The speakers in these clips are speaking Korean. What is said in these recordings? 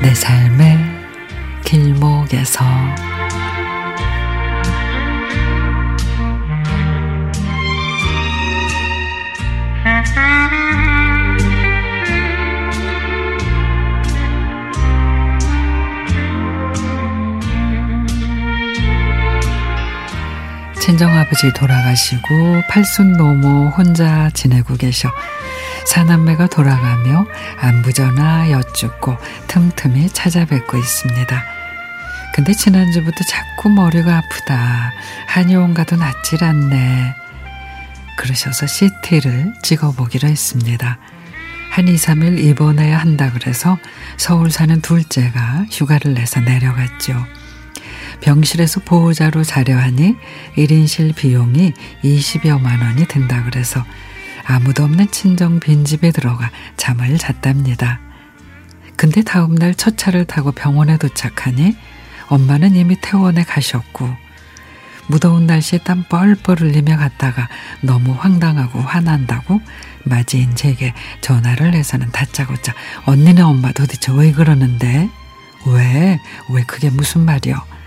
내 삶의 길목에서. 친정아버지 돌아가시고 팔순 노모 혼자 지내고 계셔. 사남매가 돌아가며 안부전화 여쭙고 틈틈이 찾아뵙고 있습니다. 근데 지난주부터 자꾸 머리가 아프다. 한의원 가도 낫질 않네. 그러셔서 CT를 찍어보기로 했습니다. 한 2, 3일 입원해야 한다 그래서 서울 사는 둘째가 휴가를 내서 내려갔죠. 병실에서 보호자로 자려 하니 1인실 비용이 20여만 원이 든다 그래서 아무도 없는 친정 빈집에 들어가 잠을 잤답니다. 근데 다음날 첫 차를 타고 병원에 도착하니 엄마는 이미 퇴원에 가셨고 무더운 날씨에 땀 뻘뻘 흘리며 갔다가 너무 황당하고 화난다고 맞이인 제게 전화를 해서는 다짜고짜 언니네 엄마 도대체 왜 그러는데? 왜? 왜 그게 무슨 말이여?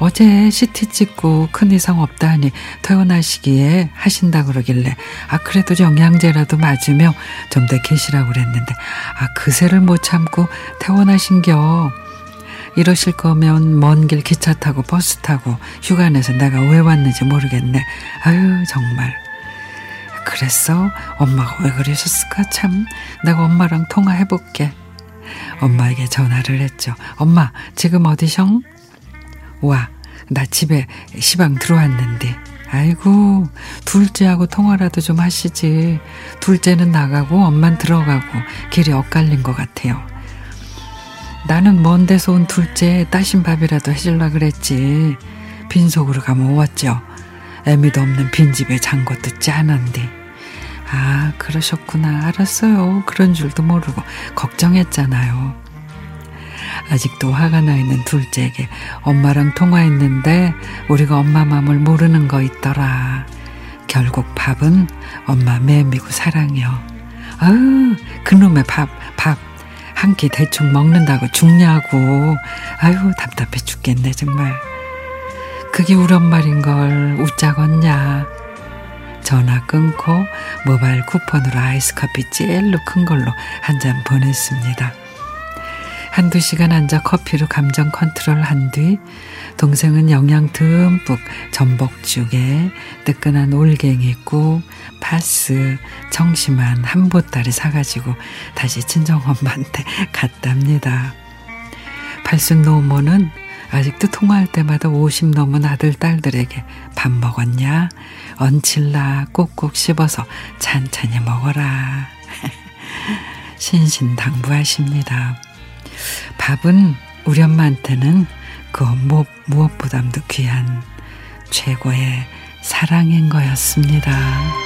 어제 CT 찍고 큰 이상 없다 하니 퇴원하시기에 하신다 그러길래 아 그래도 영양제라도 맞으며 좀 더 계시라고 그랬는데 아 그새를 못 참고 퇴원하신겨. 이러실 거면 먼 길 기차 타고 버스 타고 휴가 내서 내가 왜 왔는지 모르겠네. 아유 정말. 그랬어 엄마가 왜 그러셨을까 참. 내가 엄마랑 통화해볼게. 엄마에게 전화를 했죠. 엄마 지금 어디셔? 와, 나 집에 시방 들어왔는데. 아이고, 둘째하고 통화라도 좀 하시지. 둘째는 나가고 엄만 들어가고 길이 엇갈린 것 같아요. 나는 먼 데서 온 둘째 따신 밥이라도 해줄라 그랬지. 빈속으로 가면 왔죠. 애미도 없는 빈집에 잔 것도 짠한데. 아, 그러셨구나. 알았어요. 그런 줄도 모르고 걱정했잖아요. 아직도 화가 나 있는 둘째에게 엄마랑 통화했는데 우리가 엄마 마음을 모르는 거 있더라. 결국 밥은 엄마 매미고 사랑이요. 아유, 그놈의 밥, 밥. 한 끼 대충 먹는다고 죽냐고. 아유, 답답해 죽겠네, 정말. 그게 우리 엄마인걸 웃자겄냐. 전화 끊고 모바일 쿠폰으로 아이스커피 제일로 큰 걸로 한 잔 보냈습니다. 한두 시간 앉아 커피로 감정 컨트롤 한 뒤 동생은 영양 듬뿍 전복죽에 뜨끈한 올갱이 국, 파스, 청심환 한 보따리 사가지고 다시 친정엄마한테 갔답니다. 팔순 노모는 아직도 통화할 때마다 50 넘은 아들, 딸들에게 밥 먹었냐? 얹힐라 꼭꼭 씹어서 찬찬히 먹어라. 신신당부하십니다. 밥은 우리 엄마한테는 그 뭐, 무엇보다도 귀한 최고의 사랑인 거였습니다.